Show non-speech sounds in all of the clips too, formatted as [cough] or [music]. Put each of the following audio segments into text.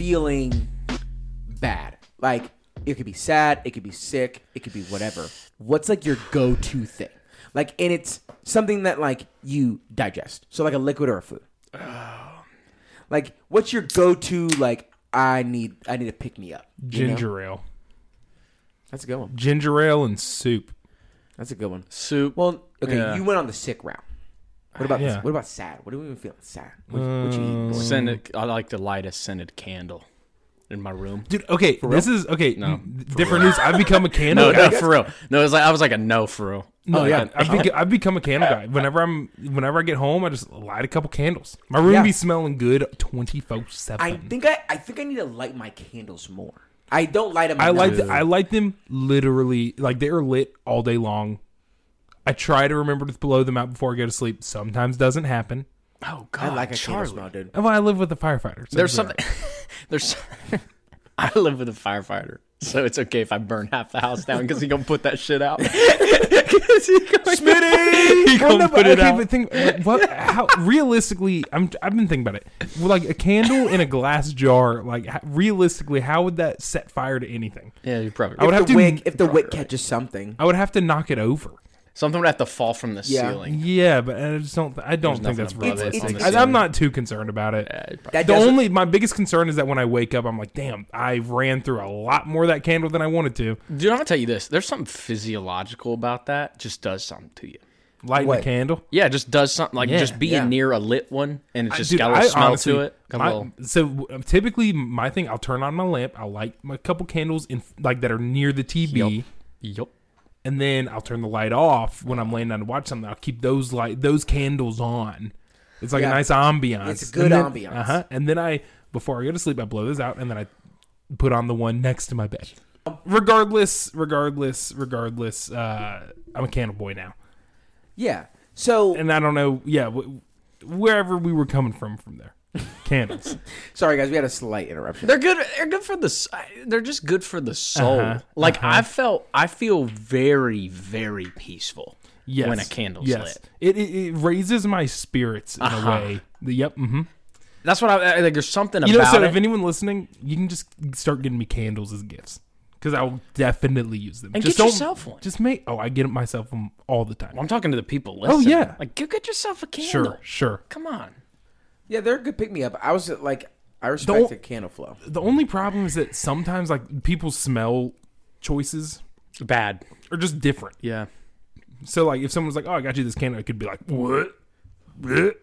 when you're feeling bad, like it could be sad, it could be sick, it could be whatever. What's like your go-to thing? Like, and it's something that like you digest. So like a liquid or a food. Oh. Like, what's your go-to? Like, I need, I need to pick me up. you know? Ginger ale, That's a good one. ginger ale, and soup. That's a good one. Soup. Well, okay, Yeah. you went on the sick route. What about Yeah. this? What about sad? What do we even feel sad? What, what you eat? Um, scented. I like to light a scented candle in my room. Dude, okay, this is okay. No. different news. I've become a [laughs] candle No, guy. no, for real. No, it was like I was like a no for real. No, Oh, yeah, yeah. I've, beca- I've become a candle guy. Whenever I'm, whenever I get home, I just light a couple candles. My room Yeah. be smelling good twenty four seven. I seven. think I, I think I need to light my candles more. I don't light them. I like, enough. th- I like them literally like they are lit all day long. I try to remember to blow them out before I go to sleep. Sometimes doesn't happen. Oh God, I like a Charlie. candle smell, dude. Well, I live with a firefighter. so There's it's all something. [laughs] There's. [laughs] I live with a firefighter, so it's okay if I burn half the house down because he gonna put that shit out. [laughs] 'Cause he gonna, Smitty, he gonna put it out. But think, like, what? How realistically? I'm. I've been thinking about it. Well, like a candle in a glass jar. Like how, realistically, how would that set fire to anything? Yeah, you probably. I would if have the to. wick, if the wick catches something, I would have to knock it over. Something would have to fall from the Yeah. ceiling. Yeah, but I just don't. I don't There's think that's nothing above it realistic. on the I, I'm not too concerned about it. Yeah, you'd probably- that The doesn't- only my biggest concern is that when I wake up, I'm like, damn, I ran through a lot more of that candle than I wanted to. Dude, I'm gonna tell you this. There's something physiological about that. Just does something to you. Lighting What? a candle. Yeah, it just does something like Yeah, just being yeah. near a lit one, and it's just Dude, got a little I smell honestly- to it. Got a my- little- so typically, my thing, I'll turn on my lamp, I'll light a couple candles in like that are near the TV, Yup. And then I'll turn the light off when I'm laying down to watch something. I'll keep those light those candles on. It's like Yeah. a nice ambiance. It's a good And then- ambiance. Uh-huh. And then I, before I go to sleep, I blow those out, and then I put on the one next to my bed. Regardless, regardless, regardless, uh, I'm a candle boy now, yeah. So and I don't know, yeah, w- wherever we were coming from from there, [laughs] candles. sorry guys, we had a slight interruption. They're good. They're good for the. They're just good for the soul. Uh-huh, Like uh-huh. I felt. I feel very, very peaceful Yes. when a candle's yes. lit. It, it it raises my spirits in Uh-huh. a way. The, yep. hmm That's what I, I think. There's something You know, about so it. if anyone listening, you can just start getting me candles as gifts because I will definitely use them. And just get yourself one. Just make. Oh, I get it myself them all the time. I'm talking to the people Listening. Oh, yeah. Like, go get yourself a candle. Sure, sure. Come on. Yeah, they're a good pick me up. I was like, I respect Don't- the candle flow. The only problem is that sometimes like people's smell choices Bad. are just different. Yeah. So like if someone's like, "Oh, I got you this candle," it could be like, "What?" Bleh.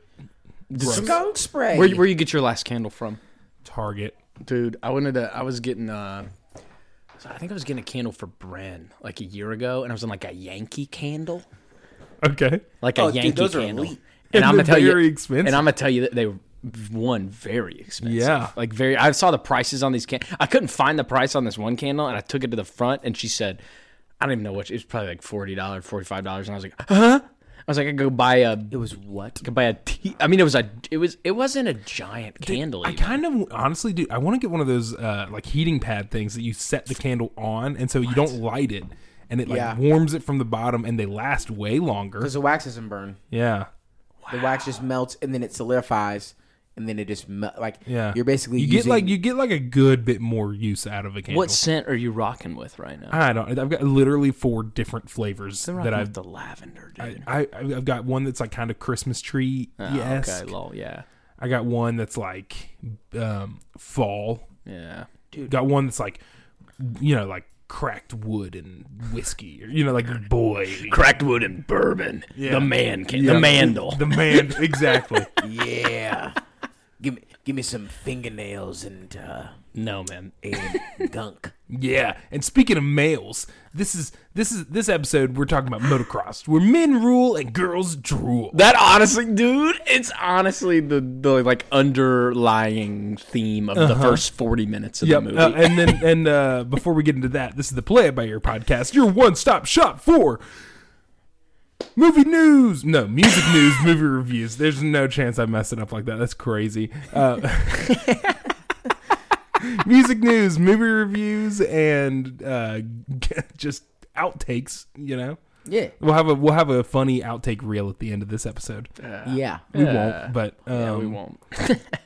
Gross. Skunk spray. Where where you get your last candle from? Target. Dude, I wanted to. I was getting. uh so I think I was getting a candle for Bren like a year ago, and I was in like a Yankee candle, Okay. like a Oh, dude, Yankee those are candle. Elite. And, And I'm gonna they're tell you, expensive. and I'm gonna tell you that they were one very expensive. Yeah. like very. I saw the prices on these can. I couldn't find the price on this one candle, and I took it to the front, and she said, "I don't even know what it was. Probably like forty dollars, forty five dollars." And I was like, "Huh?" I was like, "I could go buy a." It was what? I could buy a tea. I mean, it was a. It was. It wasn't a giant candle. I kind of honestly, do. I want to get one of those uh, like heating pad things that you set the candle on, and so you don't light it, and it like Yeah. warms it from the bottom, and they last way longer. Because the wax doesn't burn. Yeah, The wax just melts and then it solidifies, and then it just mel- like yeah. You're basically you using, get like you get like a good bit more use out of a candle. What scent are you rocking with right now? I don't. I've got literally four different flavors I'm that rocking I've. with the lavender, I, dude. I I've got one that's like kind of Christmas tree. Oh, yes. Okay, lol. Yeah. I got one that's like um, fall. Yeah. Dude. Got one that's like you know like cracked wood and whiskey or you know like boy Cracked wood and bourbon. Yeah. The man can. Yeah, the mandel. The man, exactly. [laughs] yeah. give me give me some fingernails and uh, no, man. and [laughs] gunk. yeah. And speaking of males, this is this is this episode we're talking about motocross, where men rule and girls drool. That honestly, dude, it's honestly the, the like underlying theme of the first forty minutes of Yep. the movie. Uh, and then and uh, before we get into that, this is the Play It by Ear podcast, your one stop shop for movie news. No, music news, movie reviews. There's no chance I mess it up like that. That's crazy. Uh, [laughs] [laughs] [laughs] music news, movie reviews, and uh, [laughs] just outtakes. You know. Yeah. We'll have a we'll have a funny outtake reel at the end of this episode. Yeah. We won't, but um, Yeah, we won't.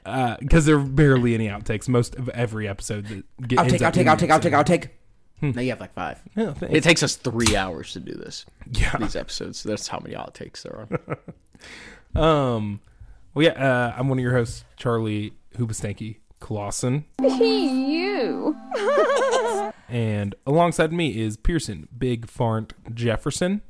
[laughs] because there are barely any outtakes. Most of every episode that get, I'll ends take, up I'll take, in I'll the take, I'll take, episode. I'll take. Now you have like five. Yeah. It takes us three hours to do this. yeah. These episodes. That's how many outtakes there are. Um. Well, yeah. Uh, I'm one of your hosts, Charlie Hubastanky Clausen, you. [laughs] and alongside me is Pearson Big Farnt Jefferson.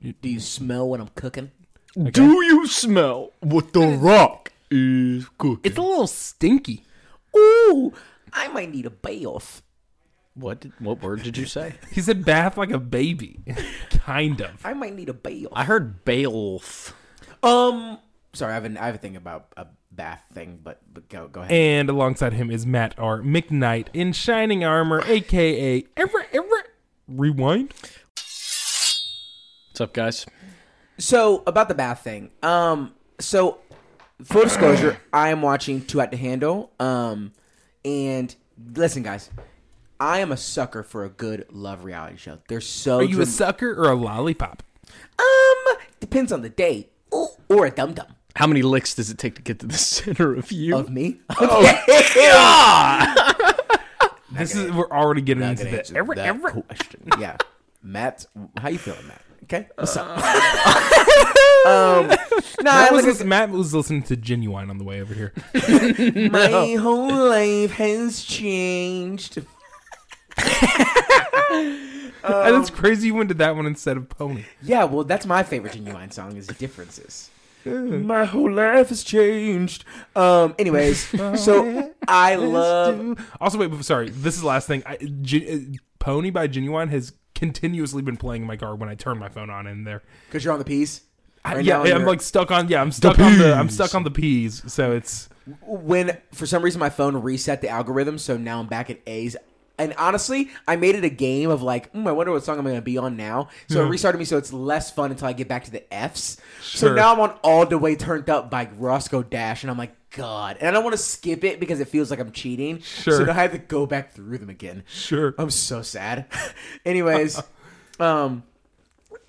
Do you smell when I'm cooking? Do you smell what the rock is cooking? It's a little stinky. Ooh, I might need a bath. What did, what word did you say? [laughs] He said bath like a baby, [laughs] kind of. I might need a bath. I heard Beowulf. Um, sorry, I have, an, I have a thing about a bath thing, but, but go go ahead. And alongside him is Matt R. McKnight in shining armor, aka ever ever rewind. What's up, guys? So about the bath thing. Um, so full disclosure, I am watching Too Hot to Handle. Um, and listen, guys, I am a sucker for a good love reality show. They're so. Are you a sucker or a lollipop? um depends on the day, Ooh, or a dum dum How many licks does it take to get to the [laughs] center of you? of me. [laughs] This is we're already getting into gonna the answer ever that ever. question. Yeah, Matt, how you feeling, Matt? Okay, what's up? [laughs] um, no, Matt I was, look lis- Matt was listening to Ginuwine on the way over here. My whole life has changed. [laughs] and it's crazy you went to that one instead of Pony. Yeah, well, that's my favorite Ginuwine song. Is differences. My whole life has changed. Um. Anyways, [laughs] so I love. Also, wait, sorry. This is the last thing. I, Gen- uh, Pony by Ginuwine has continuously been playing in my car when I turn my phone on in there. Because you're on the piece. I- Right yeah, now I'm you're- like stuck on. Yeah, I'm stuck on the. I'm stuck on the P's. So it's when for some reason my phone reset the algorithm, so now I'm back at A's. And honestly, I made it a game of like, mm, I wonder what song I'm going to be on now. So it restarted me, so it's less fun until I get back to the F's. So now I'm on All the Way Turned Up by Roscoe Dash, and I'm like, God. And I don't want to skip it because it feels like I'm cheating. Sure. So now I have to go back through them again. sure. I'm so sad. [laughs] Anyways, [laughs] um,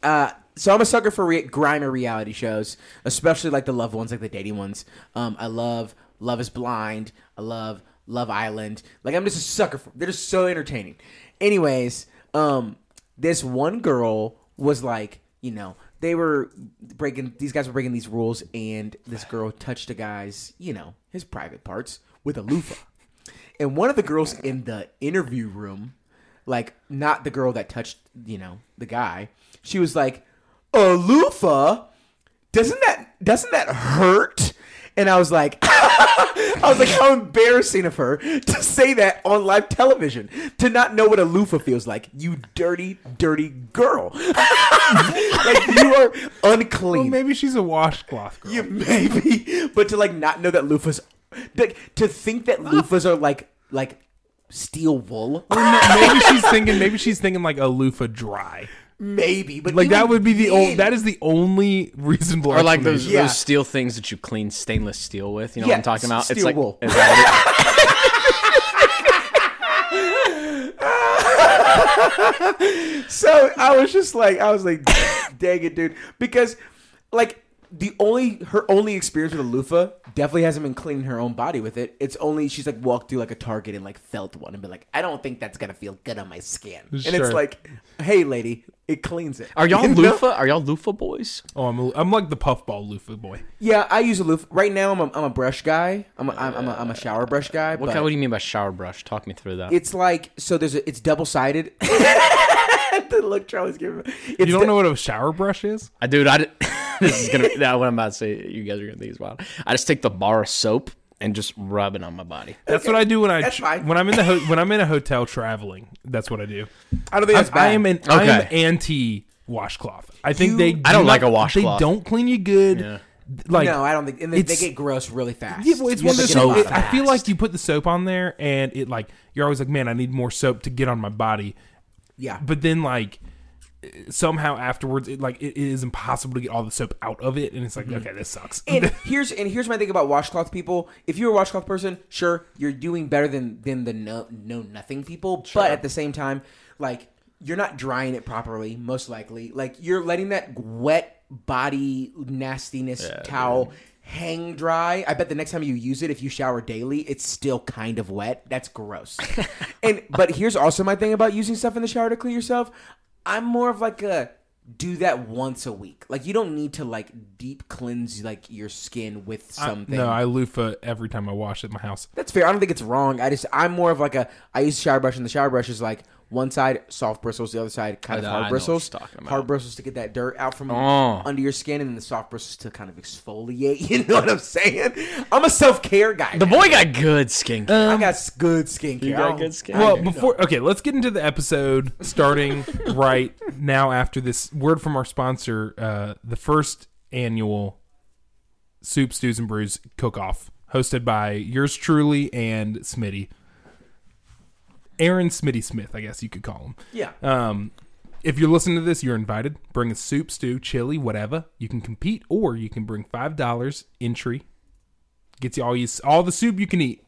uh, so I'm a sucker for re- grimy reality shows, especially like the love ones, like the dating ones. Um, I love Love Is Blind. I love Love Island. Like I'm just a sucker for. They're just so entertaining. Anyways, um, this one girl was like, you know, they were breaking. These guys were breaking these rules, and this girl touched a guy's, you know, his private parts with a loofah. And one of the girls in the interview room, like not the girl that touched, you know, the guy, she was like, "A loofah? Doesn't that doesn't that hurt?" And I was like, [laughs] I was like, how embarrassing of her to say that on live television, to not know what a loofah feels like. You dirty, dirty girl. [laughs] like you are unclean. Well, maybe she's a washcloth girl. Yeah, maybe, but to like not know that loofahs, like to think that loofahs are like like steel wool. maybe she's thinking. Maybe she's thinking like a loofah dry. Maybe, but Like that would be the then- old. That is the only [laughs] reasonable. Or like those. Yeah. those steel things that you clean stainless steel with. You know Yeah, what I'm talking about? steel like wool. is [laughs] that [laughs] So I was just like, I was like, dang it, dude, because like the only her only experience with a loofah definitely hasn't been cleaning her own body with it. It's only she's like walked through like a Target and like felt one and been like, I don't think that's gonna feel good on my skin. And it's like, hey, lady, it cleans it. Are y'all [laughs] You know? loofah? Are y'all loofah boys? Oh, I'm, a, I'm like the puffball loofah boy. Yeah, I use a loofah. Right now, I'm a, I'm a brush guy. I'm a, I'm, I'm a, I'm a shower brush guy. What but kind, what do you mean by shower brush? Talk me through that. It's like so. There's a. It's double sided. [laughs] the look Charlie's giving. me. It's You don't the- know what a shower brush is? I dude, I did, [laughs] [laughs] this is gonna now what I'm about to say. You guys are gonna think is wild. I just take the bar of soap and just rub it on my body. That's what I do when I That's fine. when I'm in the ho- when I'm in a hotel traveling. That's what I do. I don't think that's I'm, bad. I am an I am Okay. anti washcloth. I think You- they. I don't do like a washcloth. They don't clean you good. Yeah. Like no, I don't think. And they, they it's- get gross really fast. Yeah, well, it's You one of have those to get so a lot things. I feel like you put the soap on there, and it like you're always like, man, I need more soap to get on my body. Yeah. But then like somehow afterwards, it like it is impossible to get all the soap out of it, and it's like, Mm-hmm. okay, this sucks. and [laughs] here's and here's my thing about washcloth people. If you're a washcloth person, sure, you're doing better than than the no know nothing people. But at the same time, like you're not drying it properly, most likely. Like you're letting that wet body nastiness towel hang dry. I bet the next time you use it, if you shower daily, it's still kind of wet. That's gross. [laughs] and but here's also my thing about using stuff in the shower to clean yourself. I'm more of like a do that once a week. Like you don't need to like deep cleanse like your skin with I- something. no, I loofah every time I wash at my house. That's fair. I don't think it's wrong. I just I'm more of like a I use shower brush and the shower brush is like one side soft bristles, the other side kind I of know- I hard know what bristles. you're talking about. Hard bristles to get that dirt out from Oh. under your skin, and then the soft bristles to kind of exfoliate. [laughs] You know what I'm saying? I'm a self care guy. The boy got good skin. I got good skincare. You I got good skin. Well, before okay, let's get into the episode [laughs] starting right now after this word from our sponsor, uh, the first annual Soup Stews and Brews Cook Off, hosted by yours truly and Smitty. Aaron Smitty Smith, I guess you could call him. Yeah. Um, if you're listening to this, you're invited. Bring a soup, stew, chili, whatever. You can compete, or you can bring five dollars entry. Gets you all you all the soup you can eat.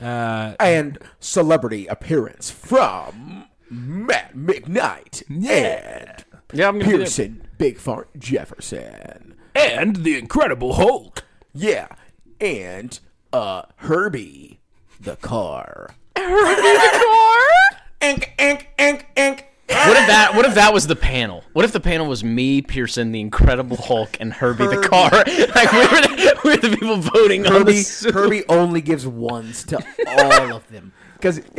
Uh, and celebrity appearance from Matt McKnight and yeah, I'm gonna. Pearson Big Fart Jefferson. and the Incredible Hulk. Yeah, and uh Herbie the car. Ink, ink, ink, ink. What if that? What if that was the panel? What if the panel was me, Pearson, the Incredible Hulk, and Herbie, the car? [laughs] like we were, the, we were the people voting on Herbie, the soup. Herbie only gives ones to all of them [laughs] because, [laughs]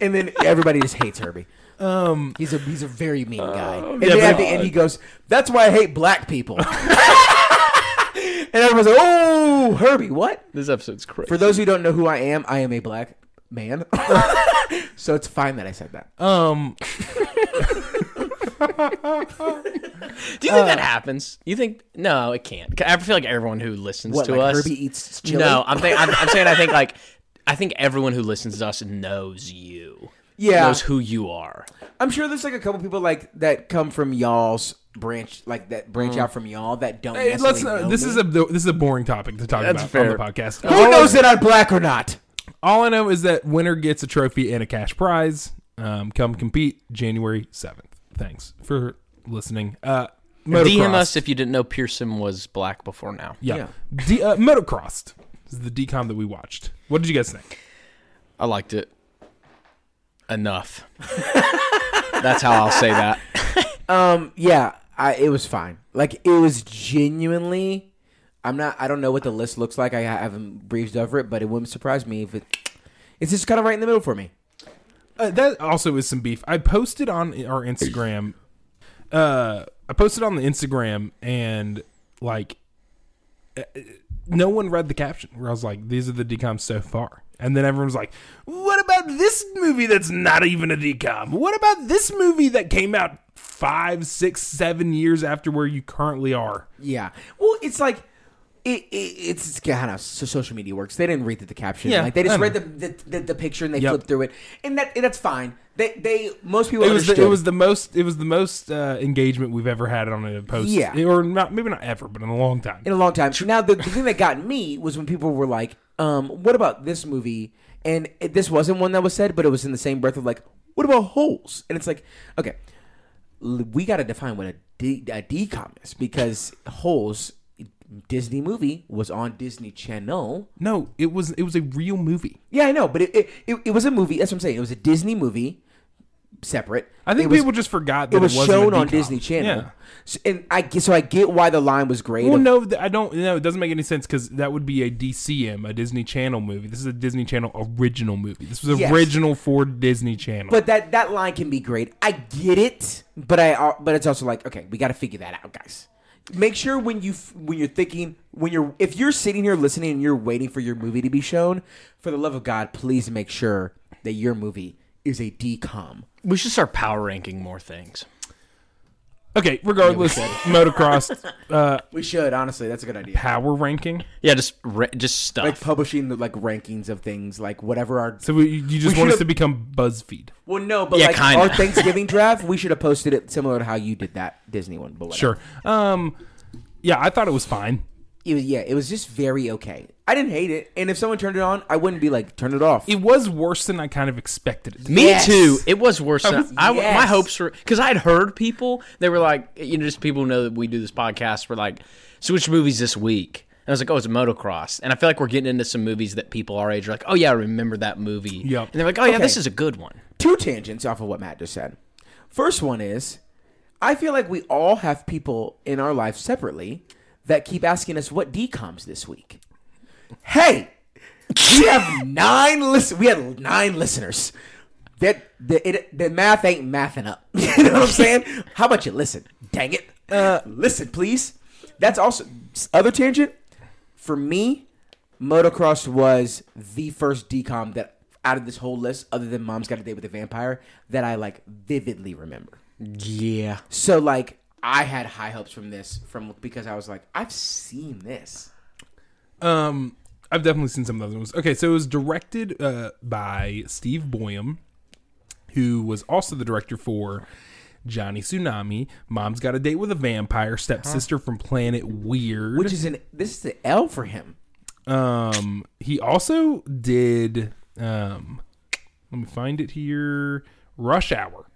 and then everybody just hates Herbie. Um, he's a he's a very mean guy. and yeah, then at the end, he goes, "That's why I hate black people." And everyone's like, "Oh, Herbie, what?" This episode's crazy. For those who don't know who I am, I am a black man, [laughs] so it's fine that I said that. Um, [laughs] Do you think that happens? You think no? It can't. I feel like everyone who listens What, to like us. Herbie eats chili? no, I'm, think, I'm, I'm saying I think like I think everyone who listens to us knows you. Yeah. knows who you are. I'm sure there's like a couple people like that come from y'all's branch, like that branch out from y'all that don't. hey, let's. necessarily Uh, know this me. is a this is a boring topic to talk That's about fair. on the podcast. Who knows that I'm black or not? All I know is that winner gets a trophy and a cash prize. Um, come compete January seventh. Thanks for listening. Uh, DM us if you didn't know Pearson was black before now. Yeah, Yeah. D- uh, Motocrossed is the DCOM that we watched. What did you guys think? I liked it enough. [laughs] That's how I'll say that. [laughs] Um, yeah, I, it was fine. Like it was genuinely. I'm not. I don't know what the list looks like. I haven't breezed over it, but it wouldn't surprise me if it. It's just kind of right in the middle for me. Uh, that also is some beef. I posted on our Instagram. Uh, I posted on the Instagram and like, uh, no one read the caption. Where I was like, "These are the DCOMs so far," and then everyone was like, "What about this movie that's not even a DCOM? What about this movie that came out five, six, seven years after where you currently are?" Yeah. Well, it's like. It, it, it's kind of so social media works. They didn't read the, the caption. Yeah, like they just read the, the, the the picture and they Yep. flipped through it, and that and that's fine. They they most people It was the, it was the most it was the most uh, engagement we've ever had on a post. Yeah. or not maybe not ever, but in a long time. in a long time. Now, the, the thing that got me was when people were like, um, "What about this movie?" And it, this wasn't one that was said, but it was in the same breath of like, "What about holes?" And it's like, okay, we got to define what a, D, a DCOM is because holes. Disney movie was on Disney Channel. No, it was it was a real movie. Yeah, I know, but it, it, it, it was a movie. That's what I'm saying. It was a Disney movie, separate. I think It was- people just forgot that it was shown on. Disney Channel. Yeah. So, and I get so I get why the line was great. Well, of- no, I don't. No, it doesn't make any sense because that would be a DCM, a Disney Channel movie. This is a Disney Channel original movie. This was Yes. original for Disney Channel. But that that line can be great. I get it, but I uh, but it's also like okay, we got to figure that out, guys. Make sure when you when you're thinking when you're if you're sitting here listening and you're waiting for your movie to be shown, for the love of God, please make sure that your movie is a DCOM. We should start power ranking more things. Okay, regardless, Motocrossed [laughs] uh, We should honestly. That's a good idea. power ranking. Yeah, just ra- just stuff. Like publishing the like rankings of things, like whatever our. So we, you just We want us should've- to become BuzzFeed. Well, no, but Yeah, like kinda. our Thanksgiving draft, we should have posted it similar to how you did that Disney one. But whatever. Sure. Um, yeah, I thought it was fine. It was yeah, it was just very okay. I didn't hate it, and if someone turned it on, I wouldn't be like, turn it off. It was worse than I kind of expected it to be. Me Yes. too. It was worse. Than, was- I, My hopes were because I had heard people. They were like, you know, just people who know that we do this podcast. Were like, so which movies this week? And I was like, oh, it's a motocross. And I feel like we're getting into some movies that people our age are like, oh yeah, I remember that movie. Yep. And they're like, oh yeah, Okay. this is a good one. Two tangents off of what Matt just said. First one is, I feel like we all have people in our life separately that keep asking us what decoms this week. Hey, we have [laughs] nine listen. We had nine listeners. That the it, the math ain't mathing up. [laughs] You know what I'm saying? How about you listen? Dang it! Uh, listen, please. That's also other tangent. For me, Motocrossed was the first DCOM that out of this whole list, other than Mom's Got a Date with a Vampire, that I like vividly remember. Yeah. So like I had high hopes from this from because I was like, I've seen this. Um, I've definitely seen some of those ones. Okay, so it was directed uh, by Steve Boyum, who was also the director for Johnny Tsunami, Mom's Got a Date with a Vampire, Stepsister from Planet Weird. Which is an this is the L for him. Um, he also did. Um, let me find it here. Rush Hour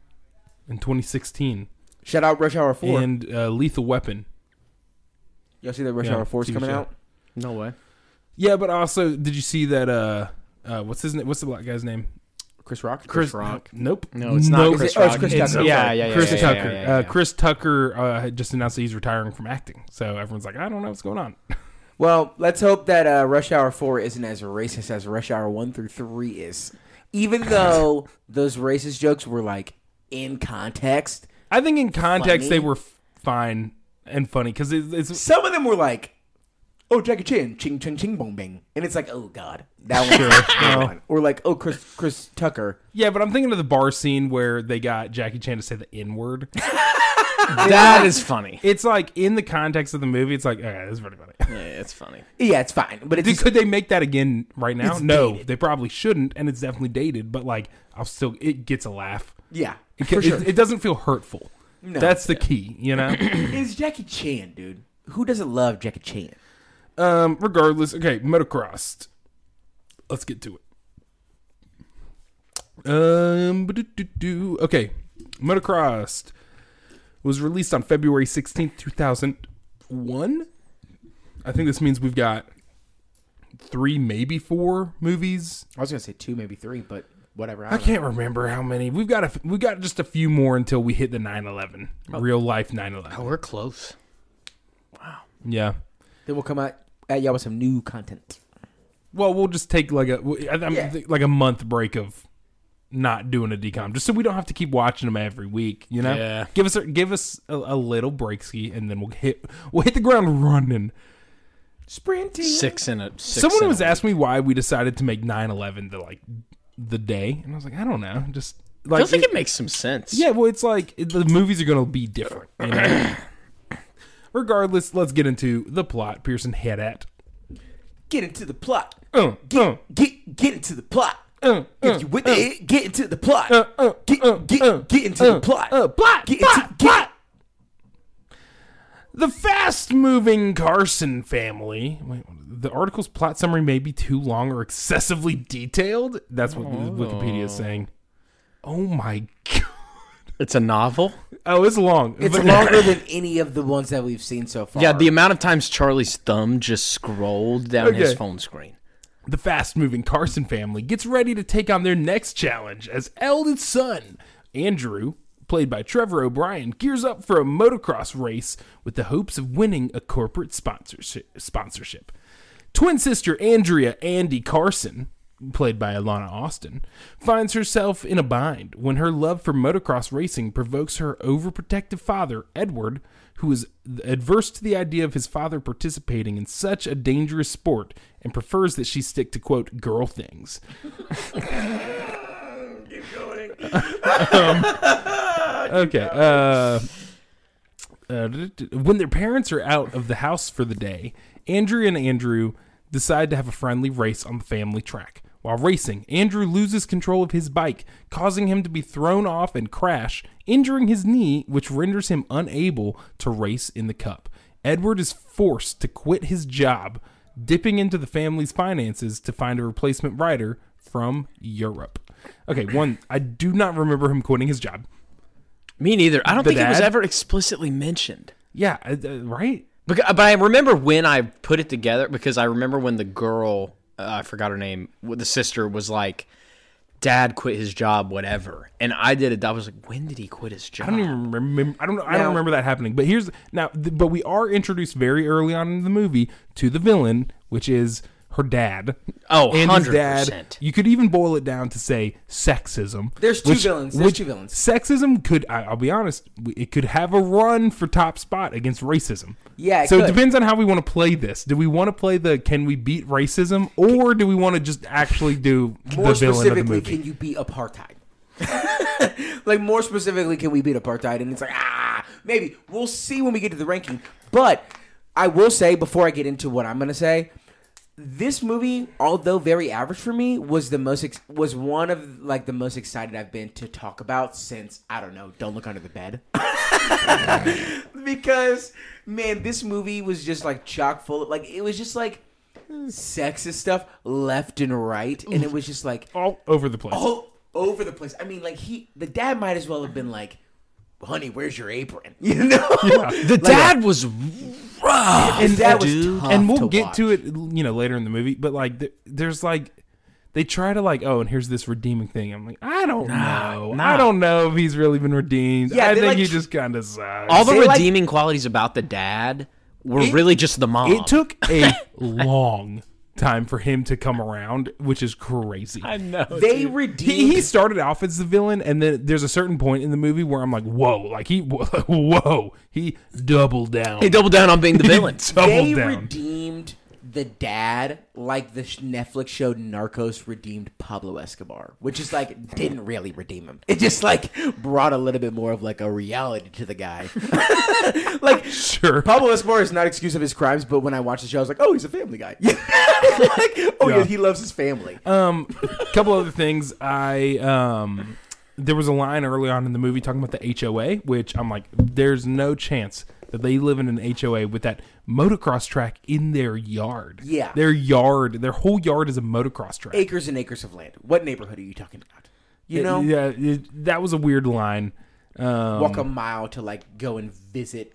in 2016 Shout out Rush Hour Four. and uh, Lethal Weapon. Y'all see that Rush Yeah, Hour Four is TV coming show. out? No way. Yeah, but also, did you see that? Uh, uh, what's his name? What's the black guy's name? Chris Rock. Chris Rock. Nope. No, it's not Nope. Chris Is oh, it's Rock. Chris It's- Tucker. Yeah, Okay. yeah, yeah. Chris yeah, yeah, Tucker. yeah, yeah, Uh, yeah. Chris Tucker uh, had just announced that he's retiring from acting. So everyone's like, I don't know what's going on. [laughs] Well, let's hope that uh, Rush Hour Four isn't as racist as Rush Hour One through Three is. Even though those racist jokes were like in context, I think in context Funny. they were f- fine and funny because it, it's some of them were like, "Oh, Jackie Chan, ching ching ching bong bang," and it's like, "Oh God, that one." [laughs] that one. Or like, "Oh, Chris Chris Tucker." yeah. But I'm thinking of the bar scene where they got Jackie Chan to say the N word. [laughs] That is funny. it's like in the context of the movie, it's like, okay, this is pretty funny. Yeah, it's funny. Yeah, it's fine, but it's Dude, just- could they make that again right now? No, dated. they probably shouldn't, and it's definitely dated. But like, I'll still it gets a laugh. Yeah, It, for it, sure. it doesn't feel hurtful. No. That's the key, you know. [clears throat] it's Jackie Chan, dude. Who doesn't love Jackie Chan? um, regardless, okay, motocross. Let's get to it. Um, ba-do-do-do. okay, Motocrossed was released on February sixteenth, two thousand one. I think this means we've got three, maybe four movies I was gonna say two, maybe three, but whatever. I can't remember how many. We've got a, we've got just a few more until we hit the 9/11. Real life 9/11. Oh, we're close. Wow. Yeah. Then we'll come out at y'all with some new content. Well, we'll just take like a I- I'm Yeah. th- like a month break of not doing a DCOM, just so we don't have to keep watching them every week. You know, Yeah. give us a, give us a, a little breaksy, and then we'll hit we'll hit the ground running. Sprinting. Six in a. Six Someone in was a asking me why we decided to make 9/11 the like the day, and I was like, I don't know, just like feel like it makes some sense. Yeah, well, it's like it- the movies are going to be different. You know? [coughs] Regardless, let's get into the plot. Pearson head at. Get into the plot. Uh, uh, Get get into the plot. uh, If you with it, get into the plot. uh, uh, Get uh, get uh, get into the plot. uh, plot, Get plot, into get. The fast-moving Carson family. Wait, the article's plot summary may be too long or excessively detailed. That's what oh. Wikipedia is saying. Oh my god! It's a novel. Oh, it's long. It's But- longer than any of the ones that we've seen so far. Yeah, the amount of times Charlie's thumb just scrolled down his phone screen. The fast moving Carson family gets ready to take on their next challenge as eldest son, Andrew, played by Trevor O'Brien, gears up for a motocross race with the hopes of winning a corporate sponsorship. sponsorship. Twin sister Andrea Andy Carson, played by Alana Austin, finds herself in a bind when her love for motocross racing provokes her overprotective father, Edward, who is adverse to the idea of his father participating in such a dangerous sport and prefers that she stick to quote girl things. [laughs] Keep [laughs] Um, [laughs] okay. Uh, uh, when their parents are out of the house for the day, Andrew and Andrew decide to have a friendly race on the family track. While racing, Andrew loses control of his bike, causing him to be thrown off and crash, injuring his knee, which renders him unable to race in the cup. Edward is forced to quit his job, dipping into the family's finances to find a replacement rider from Europe. Okay, one, I do not remember him quitting his job. Me neither. I don't The think it was ever explicitly mentioned. Yeah, uh, uh, right? Because, but I remember when I put it together because I remember when the girl, uh, I forgot her name, with the sister was like, "Dad quit his job, whatever," and I did it. I was like, "When did he quit his job?" I don't even remember. I don't know. I don't remember that happening. But here's now. Th- but we are introduced very early on in the movie to the villain, which is her dad. Oh, Andy's dad. 100%. You could even boil it down to say sexism. There's two villains. There's two villains. Sexism could. I, I'll be honest. It could have a run for top spot against racism. Yeah, it so it depends on how we want to play this. Do we want to play the can we beat racism, or do we want to just actually do More the villain of the specifically, movie? can you beat apartheid? [laughs] like more specifically, can we beat apartheid? And it's like ah, maybe we'll see when we get to the ranking. But I will say before I get into what I'm gonna say, this movie, although very average for me, was the most ex- was one of like the most excited I've been to talk about since I don't know. Don't look under the bed. [laughs] because man, this movie was just like chock full. Of, like it was just like sexist stuff left and right, and it was just like all over the place. all over the place. I mean, like he, the dad might as well have been like, "Honey, where's your apron?" [laughs] You know, the dad was rough. and that was dude. tough and we'll to get watch. to it you know later in the movie but like th- there's like they try to like oh and here's this redeeming thing i'm like i don't know nah. i don't know if he's really been redeemed Yeah, i think like, he just kind of sucks All the They, like- redeeming qualities about the dad were It- really just the mom. it took a [laughs] long time for him to come around which is crazy I know. They he, redeemed. he started off as the villain and then there's a certain point in the movie where i'm like whoa like he [laughs] whoa he doubled down He doubled down on being the [laughs] villain. doubled they down redeemed the dad like the Netflix show Narcos redeemed Pablo Escobar, which is like didn't really redeem him. It just like brought a little bit more of like a reality to the guy. [laughs] like sure Pablo Escobar is not excuse of his crimes, but when I watched the show, I was like, oh, he's a family guy. [laughs] like, oh yeah. Yeah. he loves his family. Um, a couple other things. I um, there was a line early on in the movie talking about the HOA, which I'm like, there's no chance that they live in an HOA with that motocross track in their yard. Yeah. their yard, their whole yard is a motocross track. acres and acres of land. What neighborhood are you talking about? You know, yeah, it- that was a weird line. Um, walk a mile to like go and visit.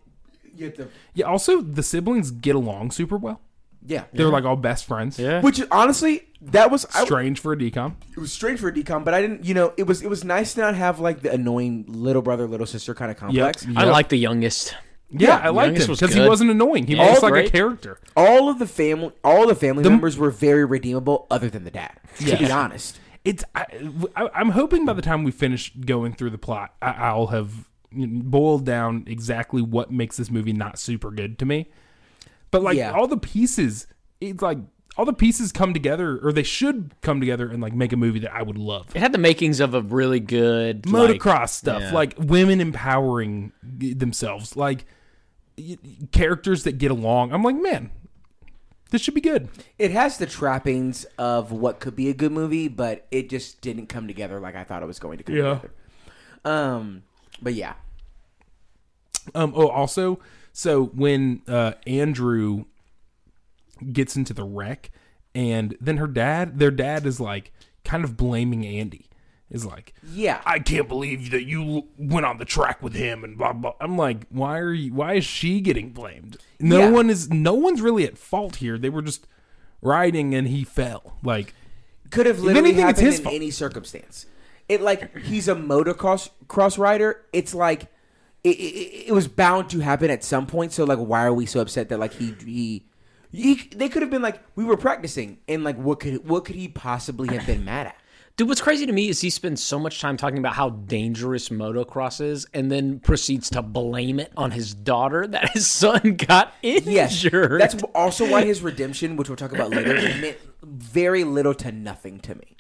You have to, yeah. Also, the siblings get along super well. yeah. They're like all best friends. Yeah. Which honestly, that was I, Strange for a DCOM. it was strange for a DCOM, but I didn't. You know, it was it was nice to not have like the annoying little brother little sister kind of complex. Yep. I like the youngest. Yeah, I liked youngest him was because he good. wasn't annoying. He Yeah, was just all like a great. character. All of the family, all the family members were very redeemable, other than the dad. To be honest, it's I, I, I'm hoping by the time we finish going through the plot, I, I'll have boiled down exactly what makes this movie not super good to me. But like Yeah. all the pieces, it's like all the pieces come together, or they should come together and like make a movie that I would love. It had the makings of a really good like- Motocross stuff, yeah. like women empowering themselves, like y- characters that get along. I'm like, man, this should be good. it has the trappings of what could be a good movie, but it just didn't come together like I thought it was going to come Yeah. together. Um, but yeah, Um. Oh, also, so when uh, Andrew gets into the wreck, and then her dad, their dad is like kind of blaming Andy. Is like, yeah. I can't believe that you went on the track with him, and blah blah. I'm like, why are you? Why is she getting blamed? No Yeah. one is. No one's really at fault here. They were just riding, and he fell. Like, could have literally anything, happened in fault. any circumstance. It like he's a motocross cross rider. It's like it, it, it was bound to happen at some point. So like, why are we so upset that like he he, he they could have been like we were practicing and like what could what could he possibly have been mad at? Dude, what's crazy to me is he spends so much time talking about how dangerous motocross is and then proceeds to blame it on his daughter [laughs] that his son got Yes, injured. that's also why his redemption, which we'll talk about later, [coughs] meant very little to nothing to me.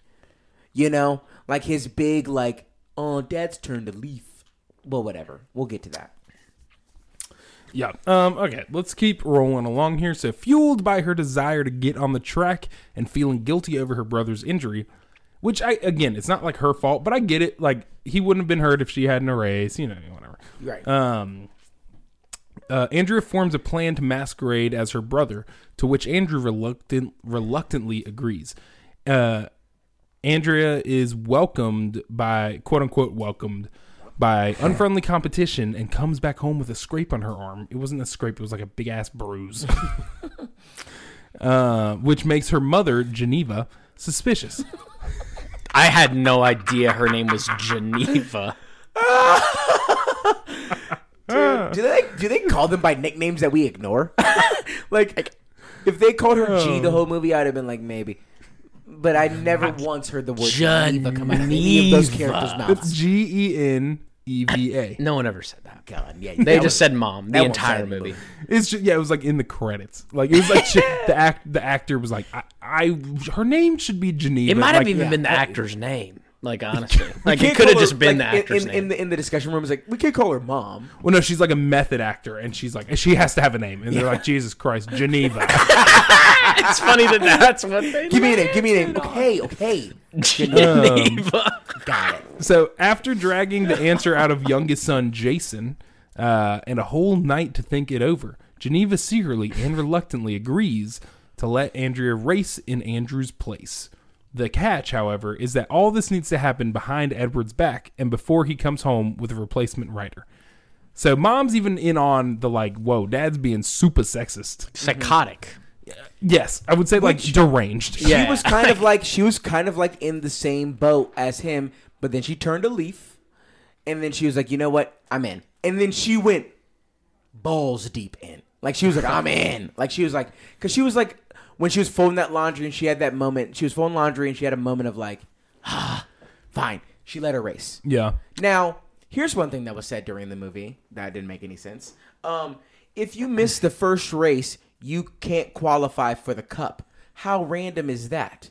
You know, like his big like, oh, dad's turned a leaf. Well, whatever. We'll get to that. Yeah. Um, okay, let's keep rolling along here. So, fueled by her desire to get on the track and feeling guilty over her brother's injury, which I again, it's not like her fault, but I get it. Like he wouldn't have been hurt if she hadn't a race, you know, whatever. Right. Um, uh, Andrea forms a plan to masquerade as her brother, to which Andrew reluctant reluctantly agrees. Uh, Andrea is welcomed by quote unquote welcomed by [laughs] unfriendly competition and comes back home with a scrape on her arm. It wasn't a scrape; it was like a big ass bruise, [laughs] uh, which makes her mother Geneva suspicious. [laughs] I had no idea her name was Geneva. Dude, do they do they call them by nicknames that we ignore? [laughs] like, if they called her G the oh. whole movie, I'd have been like maybe. But I never once heard the word Geneva come out of any of those Geneva. characters' It's mouths. G E N E V A. No one ever said that. God, yeah, They that just was- said mom the entire say movie. It's just, yeah, it was like in the credits. Like it was like she, the act the actor was like I, I her name should be Geneva. It might have Like, even yeah, been the I- actor's name. Like honestly, like it could have call her- just been like, the actor's in, name. In the in the discussion room, it's like we can't call her mom. Well, no, she's like a method actor, and she's like she has to have a name, and they're like Jesus Christ, Geneva. [laughs] it's funny that that's what they Give me a name. Give me a name. Okay, okay. Geneva. Got it. so after dragging the answer out of youngest son Jason, uh, and a whole night to think it over, Geneva secretly and reluctantly agrees to let Andrea race in Andrew's place. The catch, however, is that all this needs to happen behind Edward's back and before he comes home with a replacement writer. So mom's even in on the like, whoa, dad's being super sexist. Psychotic. Mm-hmm. Yes, I would say like deranged. Yeah. She was kind of like she was kind of like in the same boat as him, but then she turned a leaf, and then she was like, you know what, I'm in. And then she went balls deep in. Like she was like, I'm in. Like she was like, because she was like, when she was folding that laundry and she had that moment, she was folding laundry and she had a moment of like, ah, [sighs] fine. She let her race. Yeah. Now, here's one thing that was said during the movie that didn't make any sense. Um, if you miss the first race, you can't qualify for the cup. How random is that?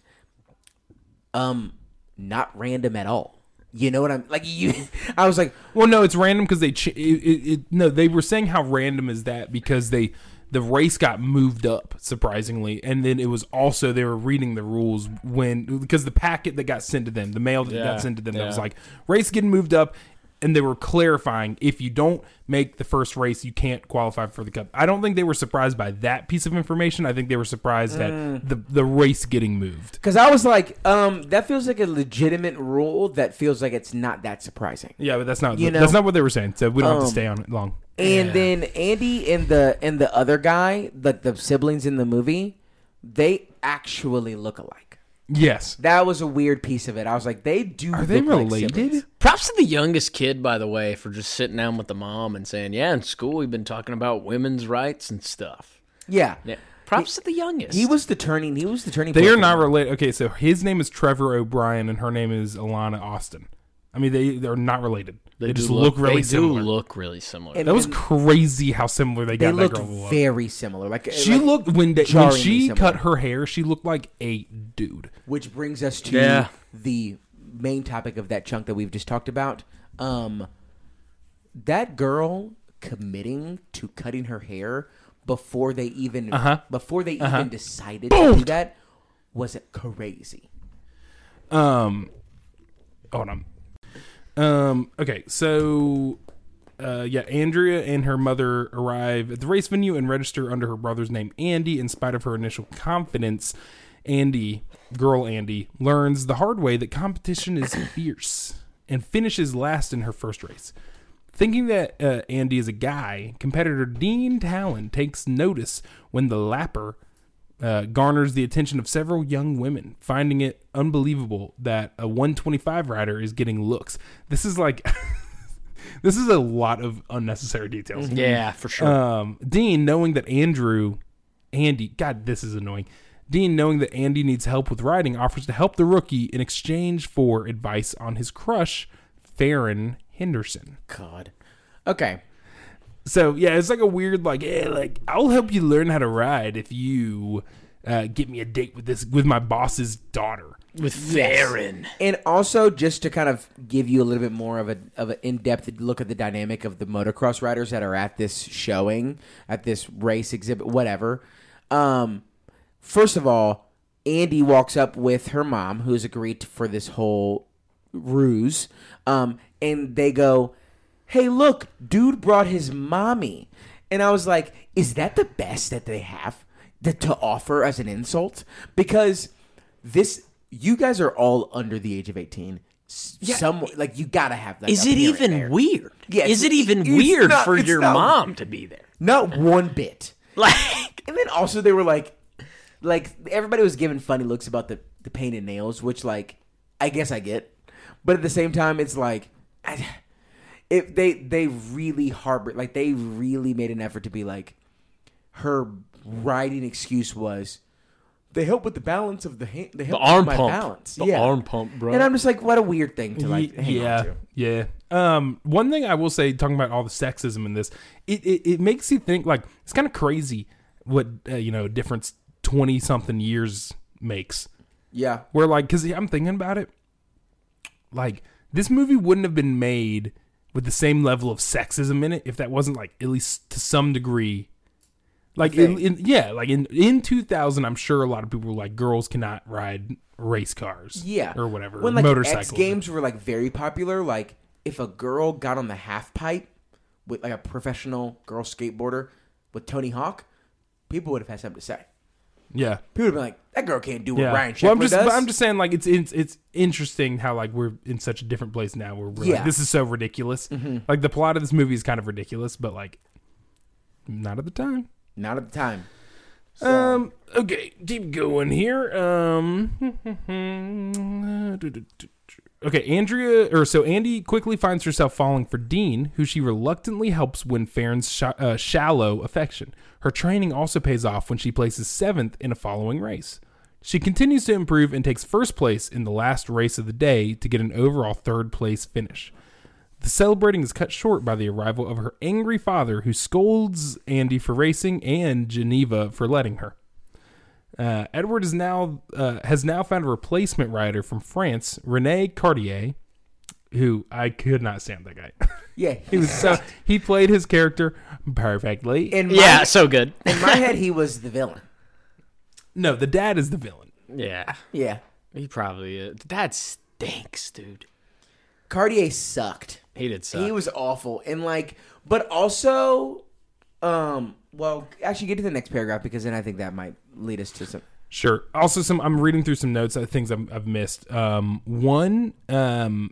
Um, not random at all. You know what I'm like? You, [laughs] I was like, Well, no, it's random because they. Ch- it, it, it, no, they were saying how random is that because they the race got moved up surprisingly, and then it was also they were reading the rules when because the packet that got sent to them, the mail that Yeah, got sent to them, that was like race getting moved up. And they were clarifying if you don't make the first race, you can't qualify for the cup. I don't think they were surprised by that piece of information. I think they were surprised Mm. at the the race getting moved. because I was like, um, that feels like a legitimate rule. That feels like it's not that surprising. Yeah, but that's not You know- that's not what they were saying. So we don't have to Um, stay on it long. And then Andy and the and the other guy, like the siblings in the movie, they actually look alike. Yes. That was a weird piece of it. I was like, they do. Are they look like related? siblings. Props to the youngest kid, by the way, for just sitting down with the mom and saying, "Yeah, in school we've been talking about women's rights and stuff." Yeah. Yeah. Props to the youngest. He was the turning. He was the turning. They are not related. Okay, so his name is Trevor O'Brien and her name is Alana Austin. I mean, they they're not related. They, just do look, really similar. they similar. do look really similar. And- that was crazy how similar they They got that looked girl to look. very similar. Like She like- looked when they, when she similar. cut her hair, she looked like a dude. which brings us to Yeah. the main topic of that chunk that we've just talked about. Um, that girl committing to cutting her hair before they even Uh-huh. before they Uh-huh. even decided to do that was crazy. Um, hold on. Um, okay, so uh, yeah, Andrea and her mother arrive at the race venue and register under her brother's name, Andy. In spite of her initial confidence, Andy, girl Andy, learns the hard way that competition is [coughs] fierce and finishes last in her first race. Thinking that uh, Andy is a guy, competitor Dean Talon takes notice when the lapper uh, garners the attention of several young women, finding it unbelievable that a 125 rider is getting looks. This is like, [laughs] this is a lot of unnecessary details. yeah, for sure. Um, Dean, knowing that Andrew, Andy, God, this is annoying. Dean, knowing that Andy needs help with riding, offers to help the rookie in exchange for advice on his crush, Farron Henderson. God. Okay. So yeah, it's like a weird like, yeah, like I'll help you learn how to ride if you uh, get me a date with this with my boss's daughter. with Farron. And also, just to kind of give you a little bit more of a of an in depth look at the dynamic of the motocross riders that are at this showing, at this race exhibit, whatever. Um, first of all, Andy walks up with her mom, who's agreed to- for this whole ruse, um, and they go, "Hey, look, dude brought his mommy," and I was like, "Is that the best that they have to, to offer as an insult?" Because this, you guys are all under the age of eighteen. S- Some like you gotta have that. Is it even weird? Yeah, is it even weird not- for your not- mom to be there? Not one bit. [laughs] Like, And then also they were like, like everybody was giving funny looks about the the painted nails, which like I guess I get, but at the same time it's like, I, if they they really harbored like they really made an effort to be like, her writing excuse was. They help with the balance of the hand. They help The arm with my pump. balance. The yeah. arm pump, bro. And I'm just like, what a weird thing to like. Hang yeah, on to. yeah. Um, one thing I will say, talking about all the sexism in this, it it, it makes you think like it's kind of crazy what uh, you know difference twenty something years makes. Yeah. Where like, because I'm thinking about it, like this movie wouldn't have been made with the same level of sexism in it if that wasn't like at least to some degree. Like in, in yeah, like in in 2000, I'm sure a lot of people were like, girls cannot ride race cars, Yeah. or whatever, When like motorcycles. X Games were like very popular, like if a girl got on the half pipe with like a professional girl skateboarder with Tony Hawk, people would have had something to say. yeah, People would be like, "That girl can't do what yeah. Ryan Sheckler well, I'm just, does." but I'm just saying, like it's it's it's interesting how like we're in such a different place now where we're Yeah. like, this is so ridiculous. Like the plot of this movie is kind of ridiculous, but like not at the time. Not at the time. Um. Okay. Keep going here. Um. [laughs] Okay, Andrea, or so Andy quickly finds herself falling for Dean, who she reluctantly helps win Farron's sh- uh, shallow affection. Her training also pays off when she places seventh in a following race. She continues to improve and takes first place in the last race of the day to get an overall third place finish. The celebrating is cut short by the arrival of her angry father, who scolds Andy for racing and Geneva for letting her. Uh, Edward is now uh, has now found a replacement rider from France, Rene Cartier, who I could not stand that guy. [laughs] Yeah, he was so he played his character perfectly. in my, yeah, so good. in my head he was the villain. no, the dad is the villain. Yeah, Yeah, he probably is. Dad stinks, dude. Cartier sucked. He did suck. He was awful, and like, but also, um, well, actually, get to the next paragraph because then I think that might lead us to some. Sure. Also, some I'm reading through some notes. Uh, things I've, I've missed. Um, one, um,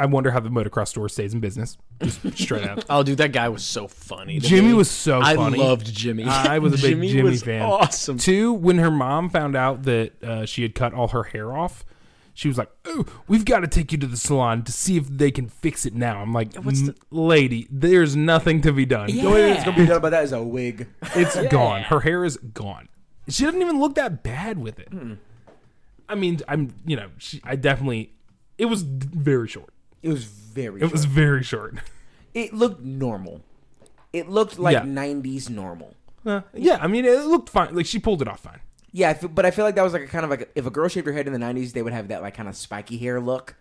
I wonder how the motocross store stays in business. Just straight out. [laughs] oh, dude, that guy was so funny. Jimmy me. was so I funny. I loved Jimmy. I was a big [laughs] Jimmy, was fan. Awesome. Two, when her mom found out that uh, she had cut all her hair off, she was like, "Oh, we've got to take you to the salon to see if they can fix it now." I'm like, What's the- "Lady, there's nothing to be done. The only thing that's gonna be done about that is a wig. It's gone. Her hair is gone. She doesn't even look that bad with it. I mean, I'm, you know, she, I definitely. It was very short. It was very. It was very short. It looked normal. It looked like Yeah. '90s normal. Uh, yeah, I mean, it looked fine. Like she pulled it off fine. Yeah, I feel, but I feel like that was like a kind of like if a girl shaved her head in the '90s, they would have that like kind of spiky hair look.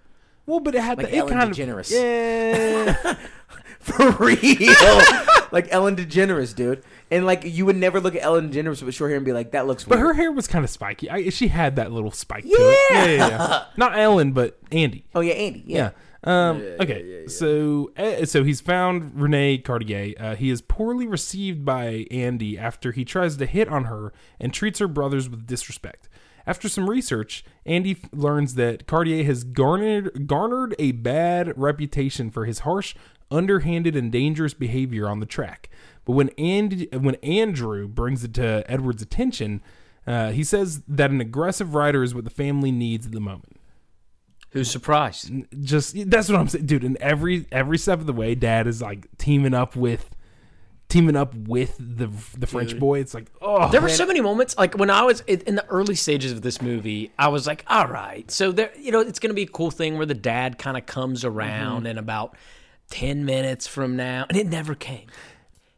Well, but it had Like the, it Ellen kind DeGeneres. of yeah. [laughs] For real, [laughs] like Ellen DeGeneres, dude. And like you would never look at Ellen DeGeneres with short hair and be like, "That looks But weird." her hair was kind of spiky. I, she had that little spike to it. Yeah. Yeah, yeah, yeah. Not Ellen, but Andy. oh yeah, Andy. Yeah. Yeah. Um, okay. So, uh, so he's found Rene Cartier. Uh, he is poorly received by Andy after he tries to hit on her and treats her brothers with disrespect. After some research, Andy f- learns that Cartier has garnered garnered a bad reputation for his harsh, underhanded, and dangerous behavior on the track. But when Andy, when Andrew brings it to Edward's attention, uh, he says that an aggressive rider is what the family needs at the moment Who's surprised? just that's what I'm saying, dude. And every every step of the way, Dad is like teaming up with teaming up with the the French boy. It's like, oh, There were so many moments, like when I was in in the early stages of this movie, I was like, all right, so there, you know, it's going to be a cool thing where the dad kind of comes around mm-hmm. in about 10 minutes from now. And it never came.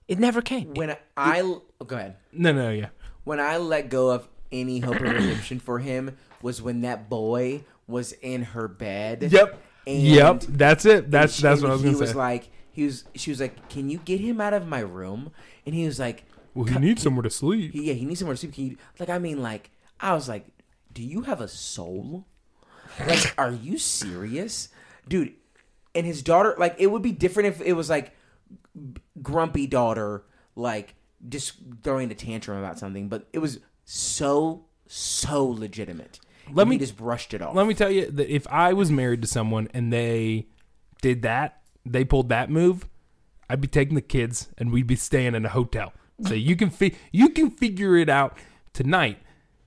It never came. When I oh, go ahead. no, no, yeah, When I let go of any hope of redemption for him was when that boy was in her bed. Yep. And yep. That's it. That's and that's what I was gonna say. He was like, he was. She was like, "Can you get him out of my room?" And he was like, well, he needs somewhere to sleep. he- yeah, he needs somewhere to sleep. Can you, like, I mean, like, I was like, do you have a soul? Like, [laughs] are you serious, dude? And his daughter, like, it would be different if it was like grumpy daughter, like just throwing a tantrum about something, but it was so so legitimate. Let me- just brushed it off. Let me tell you that if I was married to someone and they did that, they pulled that move, I'd be taking the kids and we'd be staying in a hotel. So you can fi- you can figure it out tonight.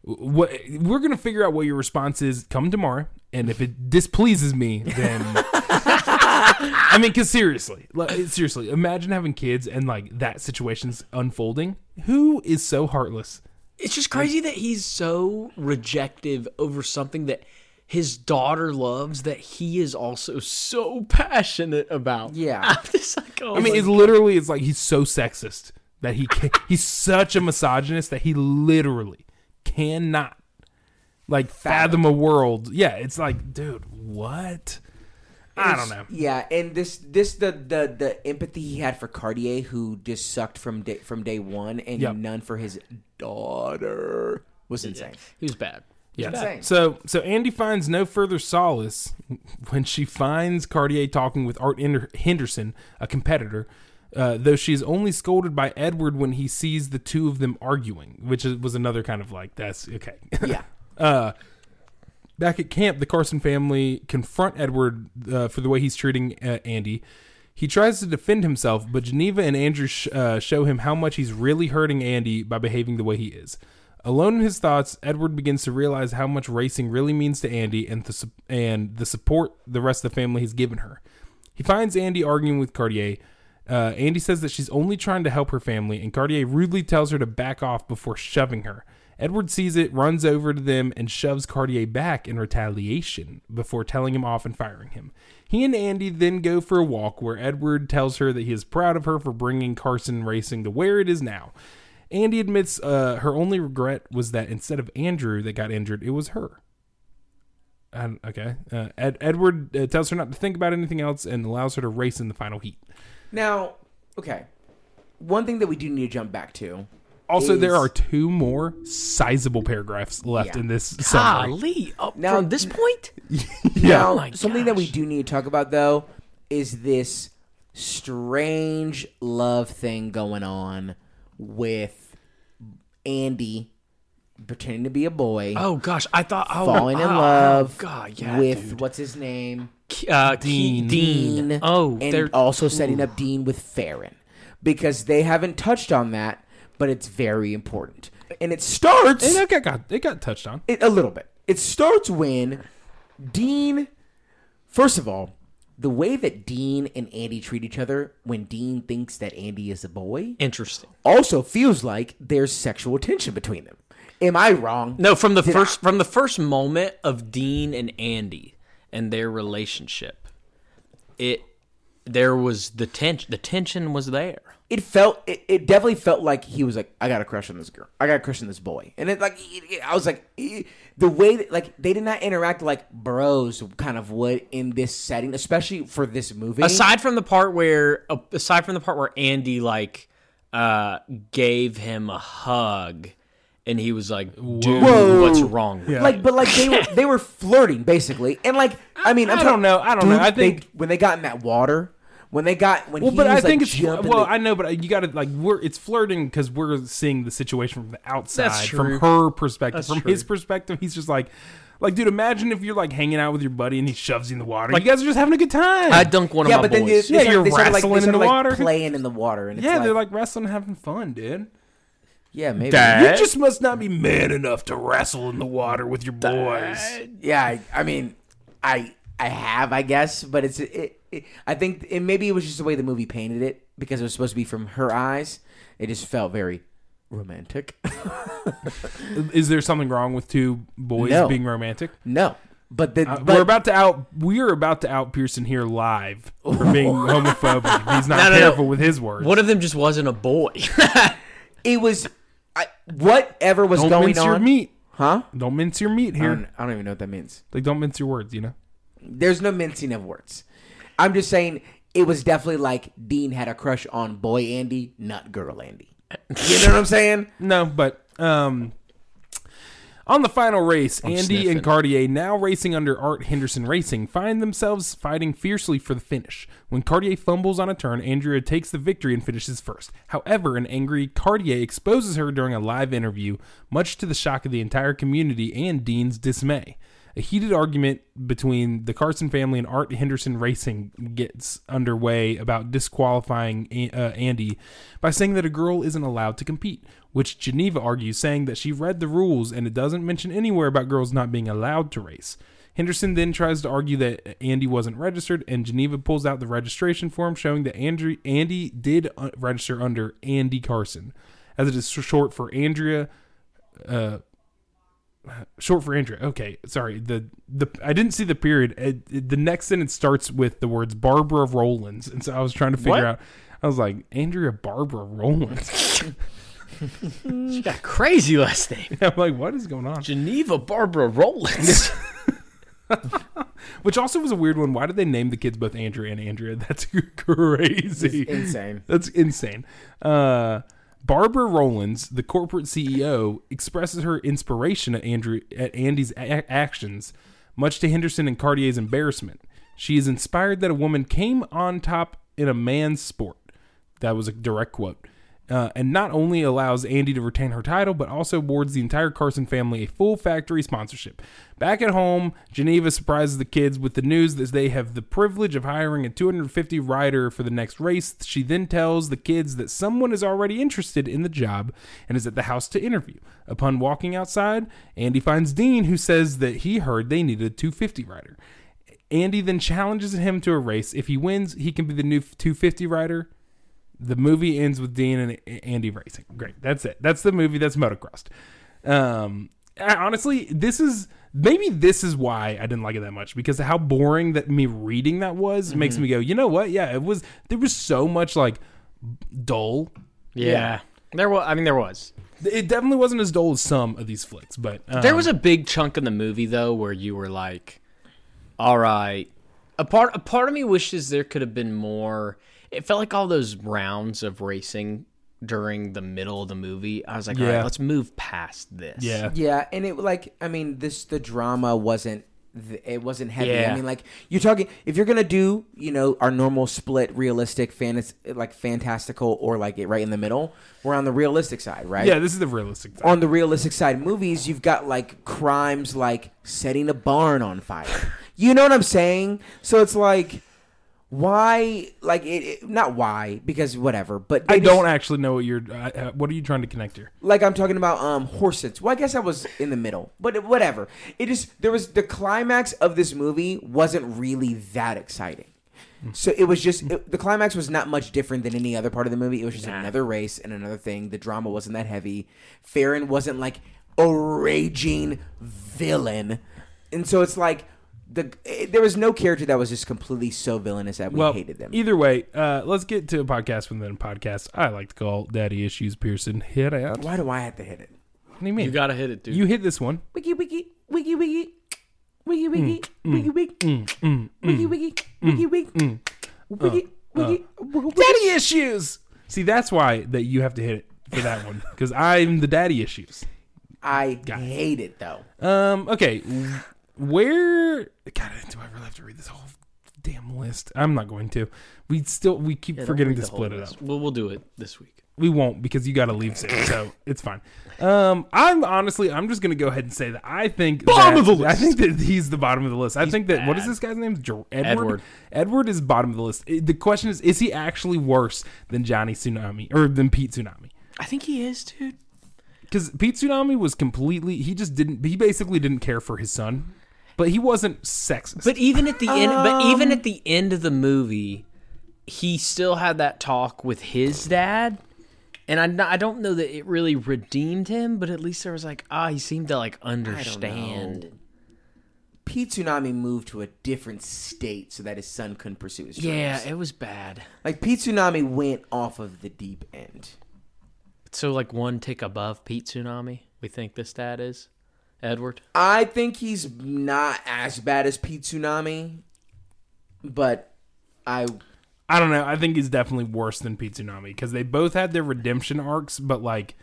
What we're gonna figure out what your response is. Come tomorrow, and if it displeases me, then [laughs] I mean, because seriously, like, seriously, imagine having kids and like that situation's unfolding. Who is so heartless? It's just crazy that he's so rejective over something that his daughter loves that he is also so passionate about. Yeah. [laughs] I'm just like, oh I mean, it's literally it's like he's so sexist that he can, [laughs] he's such a misogynist that he literally cannot like fathom a world. Yeah, it's like, dude, what? I don't know. Yeah, and this this the the the empathy he had for Cartier, who just sucked from day from day one, and Yep. none for his daughter was insane. he was bad. Yeah. insane. So so Andy finds no further solace when she finds Cartier talking with Art Hinder- Henderson, a competitor. Uh, though she is only scolded by Edward when he sees the two of them arguing, which is, was another kind of like that's okay. Yeah, [laughs] Uh, back at camp, the Carson family confront Edward uh, for the way he's treating uh, Andy. He tries to defend himself, but Geneva and Andrew sh- uh, show him how much he's really hurting Andy by behaving the way he is. Alone in his thoughts, Edward begins to realize how much racing really means to Andy and the su- and the support the rest of the family has given her. He finds Andy arguing with Cartier. Uh, Andy says that she's only trying to help her family, and Cartier rudely tells her to back off before shoving her. Edward sees it, runs over to them, and shoves Cartier back in retaliation before telling him off and firing him. He and Andy then go for a walk where Edward tells her that he is proud of her for bringing Carson Racing to where it is now. Andy admits uh, her only regret was that instead of Andrew that got injured, it was her. And, okay. Uh, Ed, Edward uh, tells her not to think about anything else and allows her to race in the final heat. Now, okay. One thing that we do need to jump back to. Also, there are two more sizable paragraphs left Yeah. in this summary. Golly, up Now- from this point? [laughs] Now, Oh my something that we do need to talk about though is this strange love thing going on with Andy pretending to be a boy, Oh gosh, I thought oh, falling in oh, love Oh, God, yeah, with dude. what's his name, uh, Dean. Dean. Dean. Oh, and they're also setting up Dean with Farron because they haven't touched on that, but it's very important, and it starts And it got, it got touched on. it, a little bit. It starts when Dean, first of all, the way that Dean and Andy treat each other when Dean thinks that Andy is a boy interesting. also feels like there's sexual tension between them. Am I wrong? No, from the Did first from the first moment of Dean and Andy and their relationship, it there was the tension. The tension was there. It felt. It, it definitely felt like he was like, "I got a crush on this girl. I got a crush on this boy." And it like, it- it- I was like, it- the way that like they did not interact like bros kind of would in this setting, especially for this movie. Aside from the part where, uh, aside from the part where Andy like uh gave him a hug, and he was like, "Dude, Whoa. what's wrong?" With Yeah. like but like they were [laughs] they were flirting basically and like i mean I'm I don't know. I don't know. I they- think- when they got in that water when they got when Well, he but was, I think like, it's jumping well. the- I know, but uh, you got to like we're it's flirting because we're seeing the situation from the outside, That's from her perspective. That's from true. his perspective, he's just like, like, dude, imagine if you're like hanging out with your buddy and he shoves you in the water. Like, you guys are just having a good time. I dunk one of yeah my but then boys. they, Yeah, you're started, they started, like, wrestling in the like, water. playing in the water and it's yeah, like, they're like wrestling, having fun, dude. yeah maybe Dad. You just must not be man enough to wrestle in the water with your boys. yeah I, I mean i i have i guess but it's it, it i think and maybe it was just the way the movie painted it because it was supposed to be from her eyes it just felt very romantic [laughs] Is there something wrong with two boys No. being romantic? no but the Uh, but, we're about to out. We are about to out Pearson here live for being [laughs] homophobic. He's not No, no, no. careful with his words. One of them just wasn't a boy. [laughs] it was I, whatever was Don't going mince your on meat. Huh? Don't mince your meat I here. don't, I don't even know what that means. Like, don't mince your words. You know. There's no mincing of words. I'm just saying it was definitely like Dean had a crush on boy Andy, not girl Andy. You know what I'm saying? [laughs] No, but um, on the final race, Andy sniffing. and Cartier, now racing under Art Henderson Racing, find themselves fighting fiercely for the finish. When Cartier fumbles on a turn, Andrea takes the victory and finishes first. However, an angry Cartier exposes her during a live interview, much to the shock of the entire community and Dean's dismay. A heated argument between the Carson family and Art Henderson Racing gets underway about disqualifying uh, Andy by saying that a girl isn't allowed to compete, which Geneva argues, saying that she read the rules and it doesn't mention anywhere about girls not being allowed to race. Henderson then tries to argue that Andy wasn't registered, and Geneva pulls out the registration form showing that Andrew, Andy did uh, register under Andy Carson, as it is short for Andrea uh, short for Andrea. Okay, sorry. The the I didn't see the period. It, it- the next sentence starts with the words Barbara Rowlands, and so I was trying to figure What? out. I was like Andrea Barbara Rowlands. [laughs] She got crazy last name. [laughs] I'm like, what is going on? Geneva Barbara Rowlands. [laughs] Which also was a weird one. Why did they name the kids both Andrea and Andrea? That's crazy. Insane. That's insane. Uh, Barbara Rowlands, the corporate CEO, expresses her inspiration at Andrew at Andy's a- actions, much to Henderson and Cartier's embarrassment. She is inspired that a woman came on top in a man's sport. That was a direct quote. Uh, and not only allows Andy to retain her title, but also awards the entire Carson family a full factory sponsorship. Back at home, Geneva surprises the kids with the news that they have the privilege of hiring a 250 rider for the next race. She then tells the kids that someone is already interested in the job and is at the house to interview. Upon walking outside, Andy finds Dean, who says that he heard they needed a 250 rider. Andy then challenges him to a race. If he wins, he can be the new 250 rider. The movie ends with Dean and Andy racing. Great. That's it. That's the movie. That's motocrossed. Um, I- honestly, this is maybe this is why I didn't like it that much because how boring that me reading that was makes me go. You know what? Yeah, it was. There was so much like dull. yeah. There was. I mean, there was. It definitely wasn't as dull as some of these flicks, but um, There was a big chunk in the movie though where you were like, "All right." A part a part of me wishes there could have been more. It felt like all those rounds of racing during the middle of the movie. I was like, "All Yeah. right, let's move past this." yeah. Yeah, and it like I mean this the drama wasn't th- it wasn't heavy. Yeah. I mean like you're talking if you're gonna do you know our normal split realistic fantasy like fantastical or like it right in the middle we're on the realistic side right Yeah, this is the realistic. Side. on the realistic side movies you've got like crimes like setting a barn on fire [laughs] you know what i'm saying so it's like why like it, it- not why because whatever but I they just- don't actually know what you're. Uh, uh, what are you trying to connect here? like I'm talking about um horses. Well, I guess I was in the middle, but it- whatever. It just there was the climax of this movie wasn't really that exciting. So it was just it, the climax was not much different than any other part of the movie. It was just another race and another thing. The drama wasn't that heavy. Farron wasn't like a raging villain, and so it's like the it, there was no character that was just completely so villainous that we well, hated them. Either way, uh, let's get to a podcast within a podcast. I like to call Daddy Issues Pearson. Hit out. Why do I have to hit it? What do you mean? You gotta hit it, dude. You hit this one. Wiki wiki wiki wiki wiki wiki Mm, mm wiki wiki mm, mm, wiki wiki wiki wiki uh, uh. wiki wiki Daddy Issues. See, that's why that you have to hit it for that one because I'm the Daddy Issues. I hate it though. Um. Okay. Where? God, do I really have to read this whole damn list? I'm not going to. We still we keep Yeah, forgetting to split it list. up. We'll we'll do it this week. We won't because you got to leave soon, so it's fine. Um, I'm honestly, I'm just gonna go ahead and say that I think Bottom that- of the list. I think that he's the bottom of the list. I think that what is this guy's name? Edward. Edward. Edward is bottom of the list. The question is, is he actually worse than Johnny Tsunami or than Pete Tsunami? I think he is, dude. Because Pete Tsunami was completely, he just didn't, he basically didn't care for his son, but he wasn't sexist. But even at the end, but even Um, at the end of the movie, he still had that talk with his dad, and I, I don't know that it really redeemed him, but at least there was like ah, he seemed to like understand. Pete Tsunami moved to a different state so that his son couldn't pursue his dreams. Yeah, it was bad. like Pete Tsunami went off of the deep end. So like one tick above Pete Tsunami, we think this dad is. Edward. I think he's not as bad as Pete Tsunami, but I I don't know. I think he's definitely worse than Pete Tsunami because they both had their redemption arcs, but like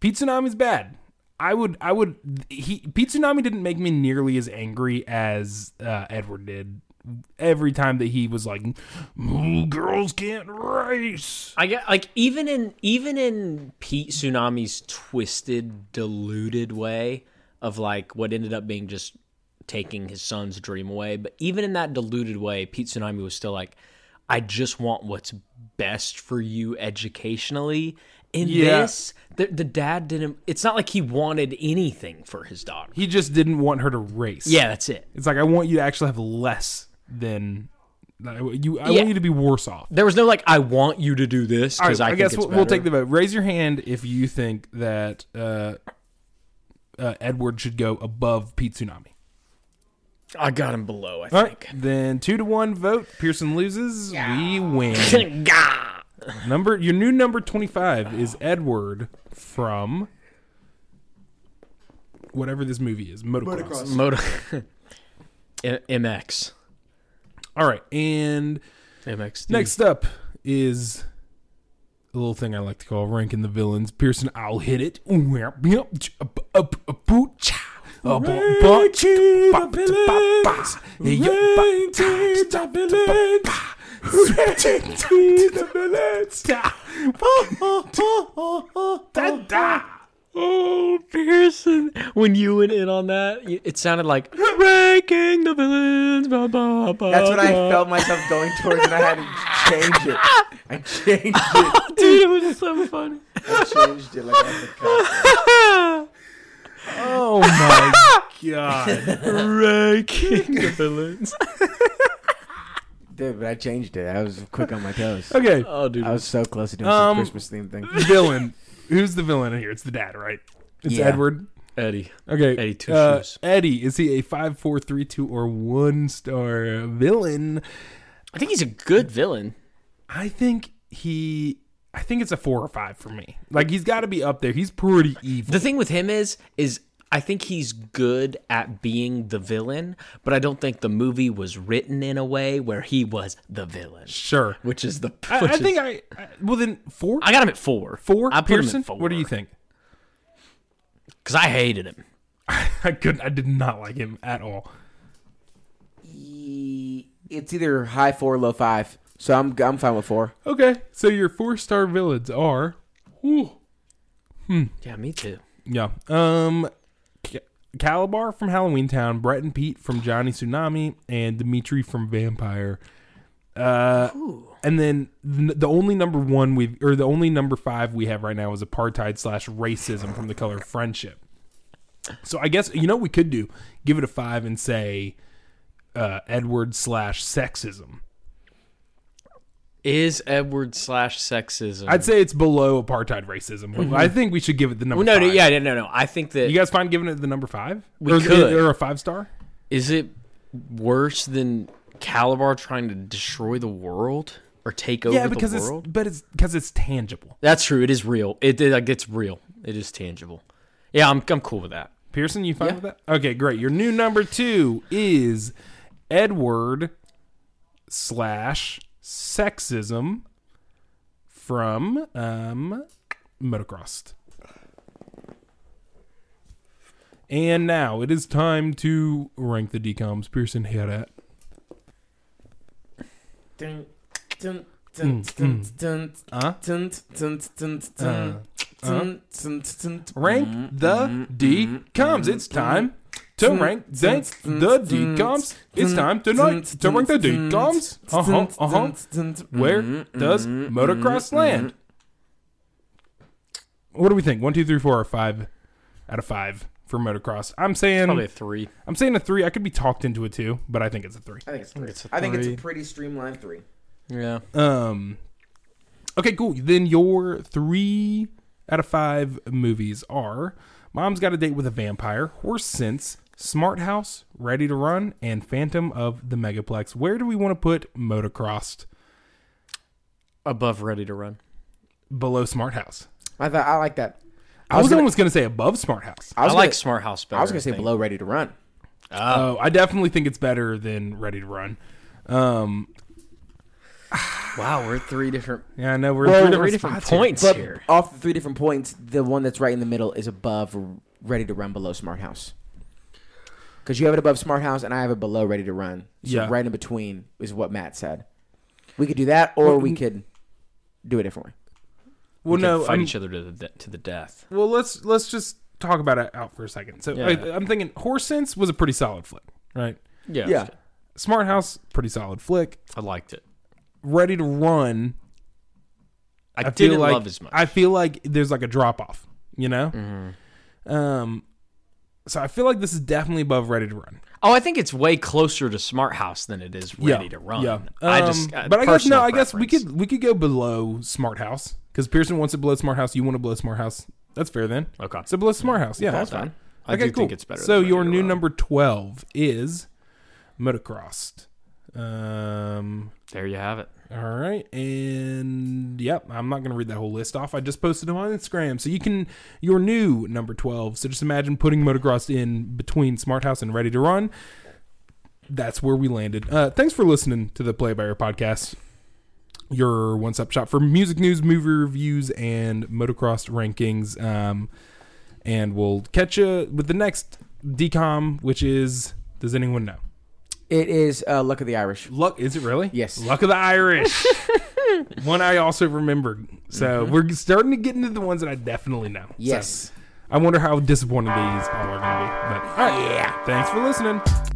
Pete Tsunami's bad. I would, I would. He Pete Tsunami didn't make me nearly as angry as uh, Edward did. Every time that he was like, "Girls can't race," I get like even in even in Pete Tsunami's twisted, deluded way of like what ended up being just taking his son's dream away. But even in that deluded way, Pete Tsunami was still like, I just want what's best for you educationally. In Yeah. this, the, the dad didn't. It's not like he wanted anything for his daughter. he just didn't want her to race. Yeah, that's it. it's like I want you to actually have less than you. I Yeah. want you to be worse off. There was no like, I want you to do this All right, because I, I, guess we'll, we'll take the vote. Raise your hand if you think that uh, uh, Edward should go above Pete Tsunami. I got him below. I All right, think. then two to one vote. Pearson loses. We win. [laughs] Number your new number twenty five is Edward from whatever this movie is. Motocross. Moto [laughs] M- MX. All right, and MX. next up is a little thing I like to call ranking the villains. Pearson, I'll hit it. Oh, Pearson. When you went in on that, it sounded like ranking the villains. Ba, ba, ba, that's what I felt myself going towards, and I had to change it. I changed [laughs] it. Dude, it was so funny. I changed it like I had to. Oh my god. [laughs] ranking the [laughs] villains. Dude, but I changed it. I was quick on my toes. Okay, Oh, dude. I was so close to doing Um, some Christmas theme thing. villain. Who's the villain in here? It's the dad, right? It's Yeah. Edward. Eddie. Okay. Eddie Two uh, Shoes. Eddie, is he a five, four, three, two, or one star villain? I think he's a good villain. I think he. I think it's a four or five for me. Like he's got to be up there. He's pretty evil. The thing with him is, is I think he's good at being the villain, but I don't think the movie was written in a way where he was the villain, sure. which is the. I, which I is- think I, I. Well then, four. I got him at four. four. I put Pearson. him at four. What do you think? Because I hated him. [laughs] I couldn't. I did not like him at all. It's either high four, low five. So I'm I'm fine with four. Okay, so your four star villains are. Ooh, Yeah, me too. Yeah. Um, Ca- Kalabar from Halloweentown, Brett and Pete from Johnny Tsunami, and Dimitri from Vampire. Uh, and then the, only number one we've, or the only number five we have right now is apartheid slash racism from the color of friendship. So I guess you know what we could do give it a five and say uh, Edward slash sexism. Is Edward slash sexism? I'd say it's below apartheid racism, but I think we should give it the number. Well, no, no, five. yeah, no, no. I think that You guys find giving it the number five? We or, could. or a five star? is it worse than Kalabar trying to destroy the world or take over yeah, because the it's world? but it's because it's tangible. That's true. It is real. It, it like it's real. It is tangible. Yeah, I'm I'm cool with that. Pearson, you fine Yeah. with that? Okay, great. Your new number two is Edward slash sexism from um motocross. And now it is time to rank the DCOMs. Pearson, hear that? Dun, dun, dun, Mm, dun, mm. dun, Huh? dun, dun, dun, Uh, dun, dun, dun, dun, rank mm, the D coms. mm, It's time to rank rank the mm, DCOMs. It's time tonight to rank the D mm, Uh huh. Uh huh. Where mm, does mm, motocross land? What do we think? One, two, three, four, or five out of five for motocross. I'm saying Probably a three. I'm saying a three. I could be talked into a two, but I think it's a three. I think it's three. It's a I think it's a pretty streamlined three. Yeah. Um. Okay, cool. Then your three out of five movies are Mom's Got a Date with a Vampire, Horse Sense, Smart House, Ready to Run, and Phantom of the Megaplex. Where do we want to put Motocrossed Above ready to run. below Smart House? I thought I like that. I was, gonna- almost going to say above Smart House. I, was like gonna- Smart House better. I was gonna say think. below Ready to Run. Oh, I definitely think it's better than Ready to Run. Um, Wow, we're three different, yeah, I know we're Well, three three different, different spots here. points But here. off the three different points, the one that's right in the middle is above Ready to Run, below Smart House. Because you have it above Smart House, and I have it below Ready to Run. So Yeah. right in between is what Matt said. We could do that, or we could do it differently. Well, We no, could fight I'm- each other to the de- to the death. Well, let's let's just talk about it out for a second. So Yeah. I, I'm thinking Horse Sense was a pretty solid flick, right? Yeah, Yeah. Smart House, pretty solid flick. I liked it. Ready to Run, I, I, didn't feel like love as much. I feel like there's like a drop off, you know. Mm-hmm. Um, so I feel like this is definitely above Ready to Run. oh, I think it's way closer to Smart House than it is Ready yeah, to Run. Yeah, I Um, just, uh, but I guess no. I guess we could we could go below Smart House because Pearson wants to blow Smart House. You want to blow Smart House. That's fair then. Okay. So below Smart House, yeah, That's fine. I okay, do cool. think it's better. So your new Run. number twelve is Motocrossed. Um. There you have it. All right, and yep, I'm not gonna read that whole list off. I just posted them on Instagram, so you can your new number twelve. So just imagine putting motocross in between Smart House and Ready to Run. That's where we landed. Uh, thanks for listening to the Play by Ear podcast. Your one-stop shop for music news, movie reviews, and motocross rankings. Um, and we'll catch you with the next DCOM, which is does anyone know? It is uh, Luck of the Irish. Luck is it really? Yes. Luck of the Irish. [laughs] One I also remembered. So we're starting to get into the ones that I definitely know. So Yes. I wonder how disappointing these all are going to be. But all right. Yeah. Thanks for listening.